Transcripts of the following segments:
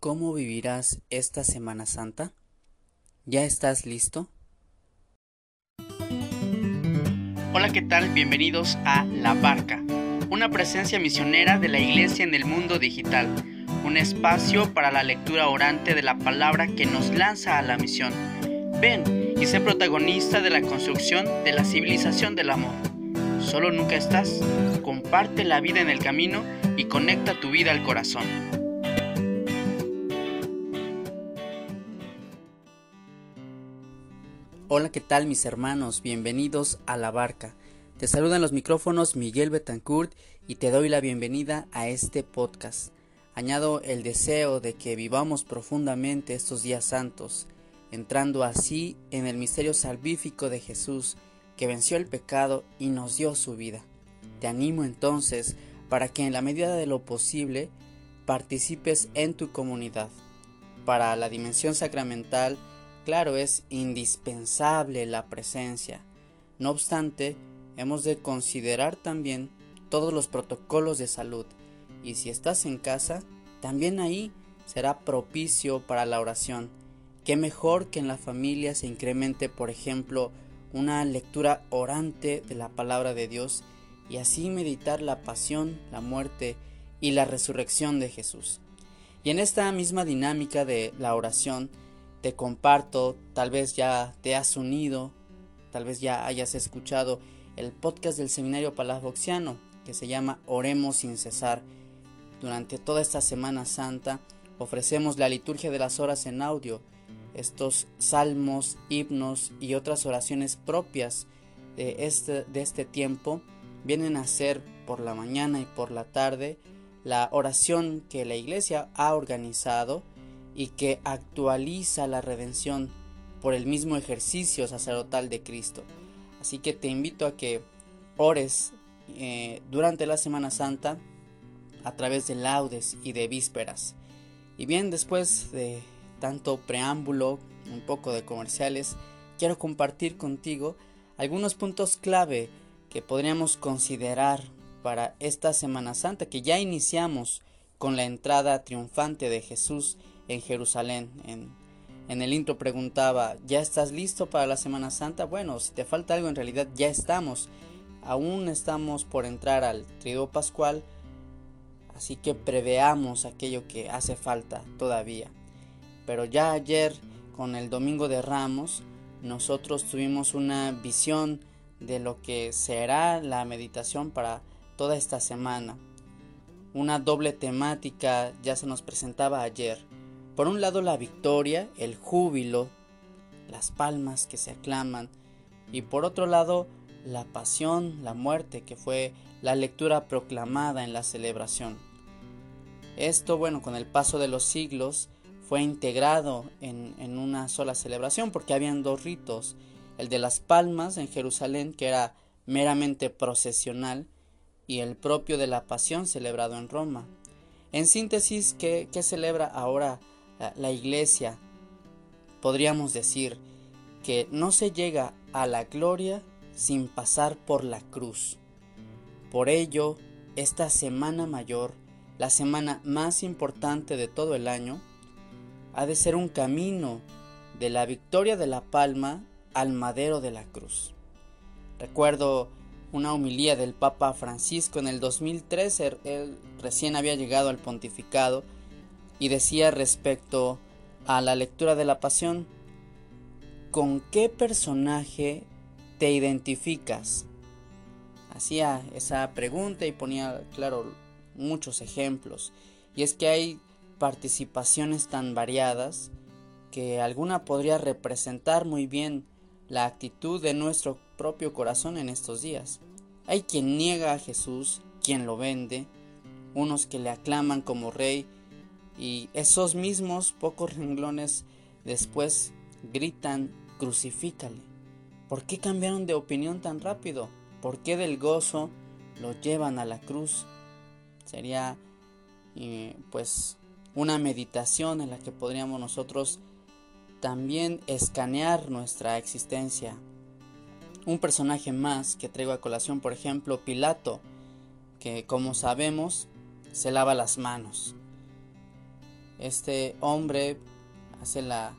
¿Cómo vivirás esta Semana Santa? ¿Ya estás listo? Hola, ¿qué tal? Bienvenidos a La Barca, una presencia misionera de la Iglesia en el mundo digital, un espacio para la lectura orante de la palabra que nos lanza a la misión. Ven y sé protagonista de la construcción de la civilización del amor. Solo nunca estás, comparte la vida en el camino y conecta tu vida al corazón. Hola, ¿qué tal mis hermanos? Bienvenidos a La Barca. Te saludan los micrófonos Miguel Betancourt y te doy la bienvenida a este podcast. Añado el deseo de que vivamos profundamente estos días santos, entrando así en el misterio salvífico de Jesús, que venció el pecado y nos dio su vida. Te animo entonces para que en la medida de lo posible participes en tu comunidad. Para la dimensión sacramental, Claro, es indispensable la presencia. No obstante, hemos de considerar también todos los protocolos de salud y si estás en casa, también ahí será propicio para la oración. Qué mejor que en la familia se incremente, por ejemplo, una lectura orante de la palabra de Dios y así meditar la pasión, la muerte y la resurrección de Jesús. Y en esta misma dinámica de la oración, te comparto, tal vez ya te has unido, tal vez ya hayas escuchado el podcast del Seminario Palafoxiano que se llama Oremos sin cesar. Durante toda esta Semana Santa ofrecemos la liturgia de las horas en audio, estos salmos, himnos y otras oraciones propias de este, de este tiempo vienen a ser por la mañana y por la tarde la oración que la iglesia ha organizado y que actualiza la redención por el mismo ejercicio sacerdotal de Cristo. Así que te invito a que ores eh, durante la Semana Santa a través de laudes y de vísperas. Y bien, después de tanto preámbulo, un poco de comerciales, quiero compartir contigo algunos puntos clave que podríamos considerar para esta Semana Santa que ya iniciamos con la entrada triunfante de Jesús en Jerusalén. En, en el intro preguntaba, ¿ya estás listo para la Semana Santa? Bueno, si te falta algo, en realidad ya estamos. Aún estamos por entrar al trigo pascual, así que preveamos aquello que hace falta todavía. Pero ya ayer, con el Domingo de Ramos, nosotros tuvimos una visión de lo que será la meditación para toda esta semana. Una doble temática ya se nos presentaba ayer. Por un lado la victoria, el júbilo, las palmas que se aclaman, y por otro lado la pasión, la muerte, que fue la lectura proclamada en la celebración. Esto, bueno, con el paso de los siglos fue integrado en, en, una sola celebración porque habían dos ritos, el de las palmas en Jerusalén, que era meramente procesional, y el propio de la pasión celebrado en Roma. En síntesis, ¿qué, qué celebra ahora la iglesia, podríamos decir que no se llega a la gloria sin pasar por la cruz. Por ello, esta semana mayor, la semana más importante de todo el año, ha de ser un camino de la victoria de la palma al madero de la cruz. Recuerdo una homilía del Papa Francisco en el 2013, él recién había llegado al pontificado y decía respecto a la lectura de la pasión, ¿con qué personaje te identificas? Hacía esa pregunta y ponía, claro, muchos ejemplos. Y es que hay participaciones tan variadas que alguna podría representar muy bien la actitud de nuestro propio corazón en estos días. Hay quien niega a Jesús, quien lo vende, unos que le aclaman como rey y esos mismos pocos renglones después gritan, crucifícale. ¿Por qué cambiaron de opinión tan rápido? ¿Por qué del gozo lo llevan a la cruz? Sería eh, pues una meditación en la que podríamos nosotros también escanear nuestra existencia. Un personaje más que traigo a colación, por ejemplo, Pilato, que como sabemos se lava las manos Este hombre hace la,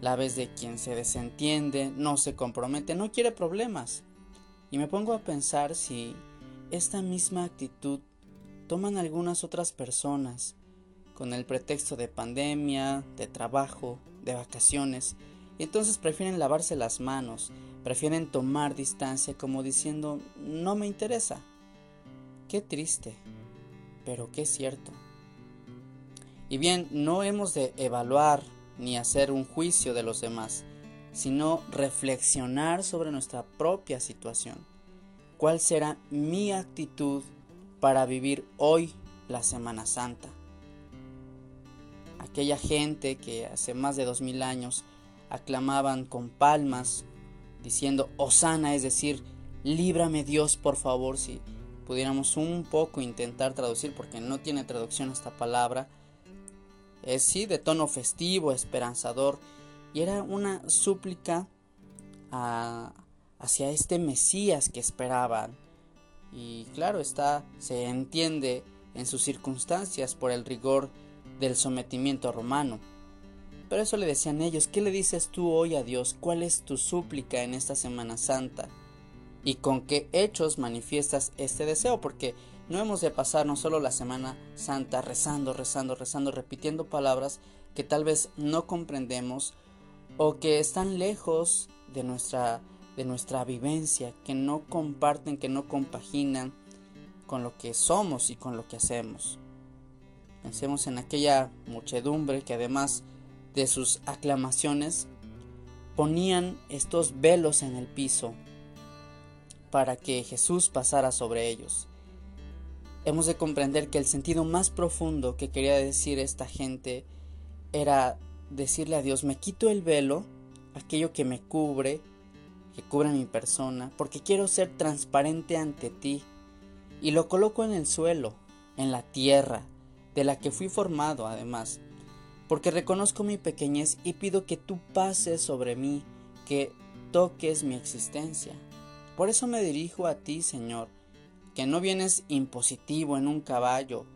la vez de quien se desentiende, no se compromete, no quiere problemas. Y me pongo a pensar si esta misma actitud toman algunas otras personas con el pretexto de pandemia, de trabajo, de vacaciones, y entonces prefieren lavarse las manos, prefieren tomar distancia como diciendo no me interesa. Qué triste, pero qué cierto. Y bien, no hemos de evaluar ni hacer un juicio de los demás, sino reflexionar sobre nuestra propia situación. ¿Cuál será mi actitud para vivir hoy la Semana Santa? Aquella gente que hace más de dos mil años aclamaban con palmas, diciendo Osana, es decir, líbrame Dios por favor, si pudiéramos un poco intentar traducir, porque no tiene traducción esta palabra, es sí de tono festivo, esperanzador, y era una súplica hacia este Mesías que esperaban. Y claro está, se entiende en sus circunstancias por el rigor del sometimiento romano. Pero eso le decían ellos, ¿qué le dices tú hoy a Dios? ¿Cuál es tu súplica en esta Semana Santa? ¿Y con qué hechos manifiestas este deseo? Porque no hemos de pasar no solo la Semana Santa rezando, rezando, rezando, repitiendo palabras que tal vez no comprendemos o que están lejos de nuestra, de nuestra vivencia, que no comparten, que no compaginan con lo que somos y con lo que hacemos. Pensemos en aquella muchedumbre que además de sus aclamaciones ponían estos velos en el piso para que Jesús pasara sobre ellos hemos de comprender que el sentido más profundo que quería decir esta gente era decirle a Dios, me quito el velo, aquello que me cubre, que cubre mi persona, porque quiero ser transparente ante ti, y lo coloco en el suelo, en la tierra, de la que fui formado además, porque reconozco mi pequeñez y pido que tú pases sobre mí, que toques mi existencia. Por eso me dirijo a ti, Señor, que no vienes impositivo en un caballo,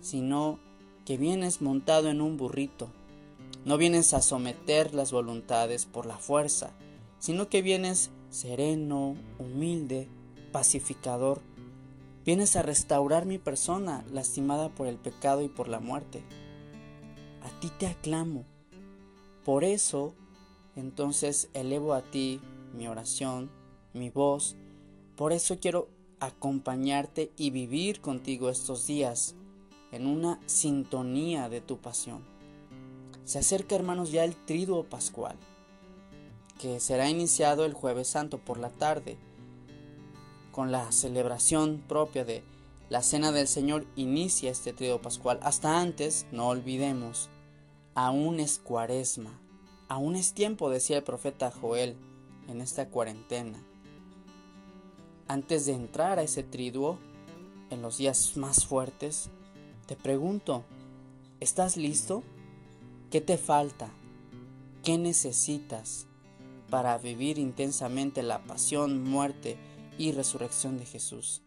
sino que vienes montado en un burrito. No vienes a someter las voluntades por la fuerza, sino que vienes sereno, humilde, pacificador. Vienes a restaurar mi persona lastimada por el pecado y por la muerte. A ti te aclamo. Por eso, entonces elevo a ti mi oración, mi voz. Por eso quiero acompañarte y vivir contigo estos días en una sintonía de tu pasión. Se acerca, hermanos, ya el triduo pascual, que será iniciado el jueves santo por la tarde, con la celebración propia de la cena del Señor inicia este triduo pascual. Hasta antes, no olvidemos, aún es cuaresma, aún es tiempo, decía el profeta Joel en esta cuarentena antes de entrar a ese triduo, en los días más fuertes, te pregunto, ¿estás listo? ¿Qué te falta? ¿Qué necesitas para vivir intensamente la pasión, muerte y resurrección de Jesús?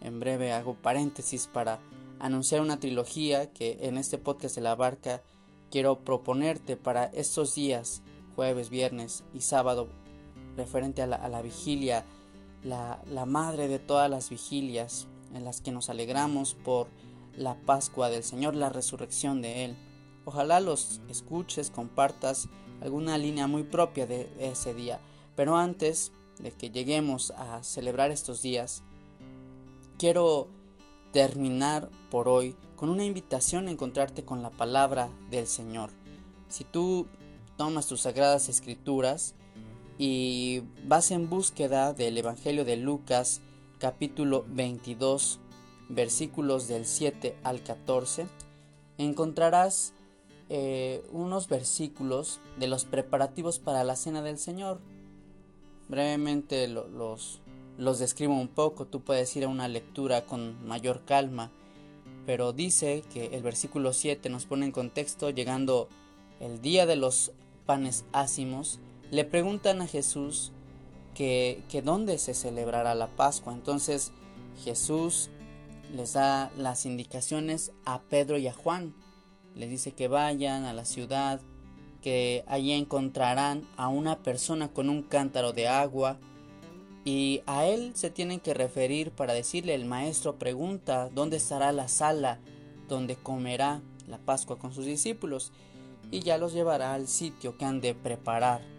En breve hago paréntesis para anunciar una trilogía que en este podcast de la barca quiero proponerte para estos días, jueves, viernes y sábado referente a la, vigilia, la, madre de todas las vigilias en las que nos alegramos por la Pascua del Señor, la resurrección de Él. Ojalá los escuches, compartas alguna línea muy propia de ese día. Pero antes de que lleguemos a celebrar estos días, quiero terminar por hoy con una invitación a encontrarte con la palabra del Señor. Si tú tomas tus sagradas escrituras, y vas en búsqueda del Evangelio de Lucas capítulo 22 versículos del 7 al 14, encontrarás eh, unos versículos de los preparativos para la cena del Señor. Brevemente los, los describo un poco, tú puedes ir a una lectura con mayor calma, pero dice que el versículo 7 nos pone en contexto llegando el día de los panes ácimos, le preguntan a Jesús que, dónde se celebrará la Pascua. Entonces Jesús les da las indicaciones a Pedro y a Juan. les dice que vayan a la ciudad, que allí encontrarán a una persona con un cántaro de agua y a él se tienen que referir para decirle el maestro pregunta dónde estará la sala donde comerá la Pascua con sus discípulos y ya los llevará al sitio que han de preparar.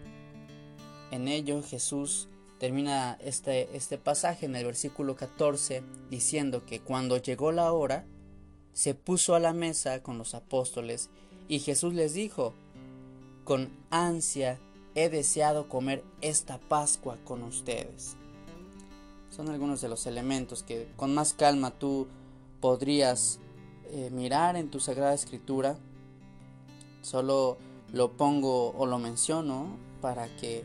En ello Jesús termina este, este pasaje en el versículo 14 diciendo que cuando llegó la hora, se puso a la mesa con los apóstoles y Jesús les dijo, con ansia he deseado comer esta Pascua con ustedes. Son algunos de los elementos que con más calma tú podrías eh, mirar en tu Sagrada Escritura. Solo lo pongo o lo menciono para que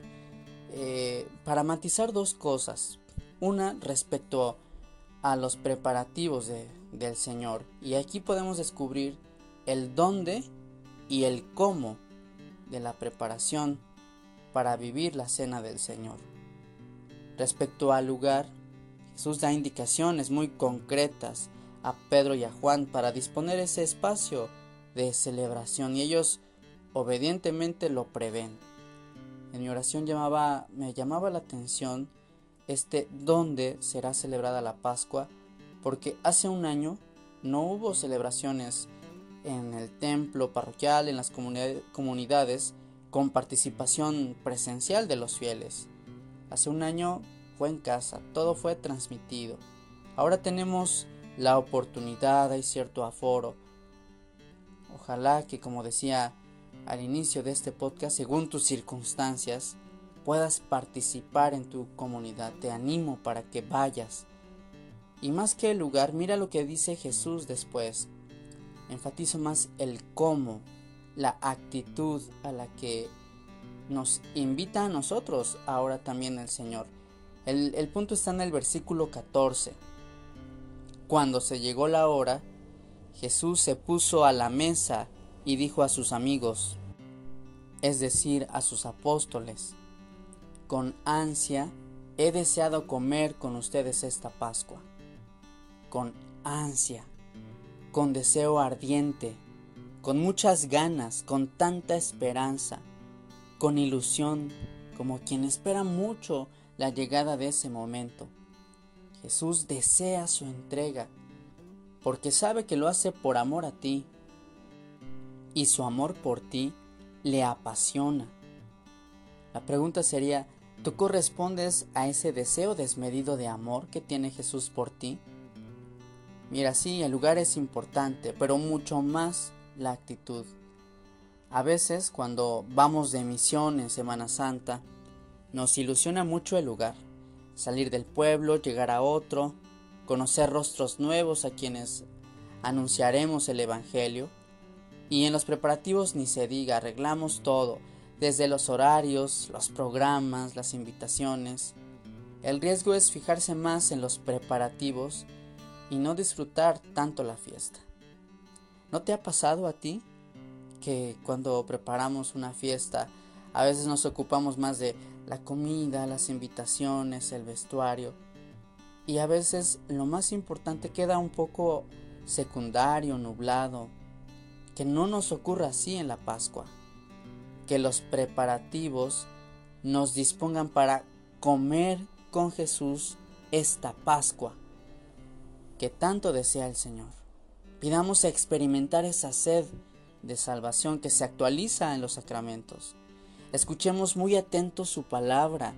eh, para matizar dos cosas. Una respecto a los preparativos del Señor. Y aquí podemos descubrir el dónde y el cómo de la preparación para vivir la cena del Señor. Respecto al lugar, Jesús da indicaciones muy concretas a Pedro y a Juan para disponer ese espacio de celebración y ellos obedientemente lo prevén. En mi oración llamaba, me llamaba la atención este dónde será celebrada la Pascua, porque hace un año no hubo celebraciones en el templo parroquial, en las comunidades, con participación presencial de los fieles. Hace un año fue en casa, todo fue transmitido. Ahora tenemos la oportunidad, hay cierto aforo. Ojalá que, como decía al inicio de este podcast, según tus circunstancias, puedas participar en tu comunidad. Te animo para que vayas. Y más que el lugar, mira lo que dice Jesús después. Enfatizo más el cómo, la actitud a la que nos invita a nosotros ahora también el Señor. El, punto está en el versículo 14. Cuando se llegó la hora, Jesús se puso a la mesa y dijo a sus amigos, es decir, a sus apóstoles, con ansia he deseado comer con ustedes esta Pascua. Con ansia, con deseo ardiente, con muchas ganas, con tanta esperanza, con ilusión, como quien espera mucho la llegada de ese momento. Jesús desea su entrega, porque sabe que lo hace por amor a ti, y su amor por ti le apasiona. La pregunta sería, ¿tú correspondes a ese deseo desmedido de amor que tiene Jesús por ti? Mira, sí, el lugar es importante, pero mucho más la actitud. A veces cuando vamos de misión en Semana Santa, nos ilusiona mucho el lugar, salir del pueblo, llegar a otro, conocer rostros nuevos a quienes anunciaremos el Evangelio, y en los preparativos ni se diga, arreglamos todo, desde los horarios, los programas, las invitaciones. El riesgo es fijarse más en los preparativos y no disfrutar tanto la fiesta. ¿No te ha pasado a ti que cuando preparamos una fiesta a veces nos ocupamos más de la comida, las invitaciones, el vestuario y a veces lo más importante queda un poco secundario, nublado, que no nos ocurra así en la Pascua, que los preparativos nos dispongan para comer con Jesús esta Pascua que tanto desea el Señor. Pidamos experimentar esa sed de salvación que se actualiza en los sacramentos. Escuchemos muy atentos su palabra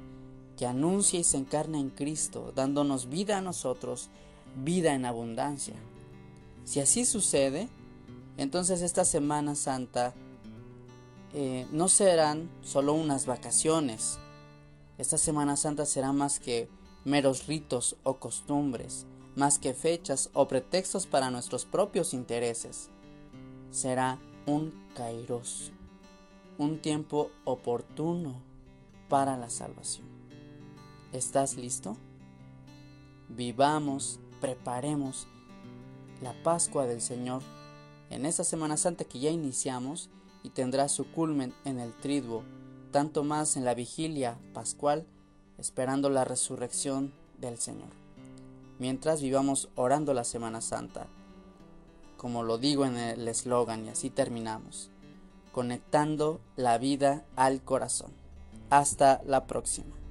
que anuncia y se encarna en Cristo, dándonos vida a nosotros, vida en abundancia. Si así sucede, entonces esta Semana Santa eh, no serán solo unas vacaciones. Esta Semana Santa será más que meros ritos o costumbres, más que fechas o pretextos para nuestros propios intereses. Será un kairos, un tiempo oportuno para la salvación. ¿Estás listo? Vivamos, preparemos la Pascua del Señor en esta Semana Santa que ya iniciamos y tendrá su culmen en el triduo, tanto más en la vigilia pascual, esperando la resurrección del Señor. Mientras vivamos orando la Semana Santa, como lo digo en el eslogan y así terminamos, conectando la vida al corazón. Hasta la próxima.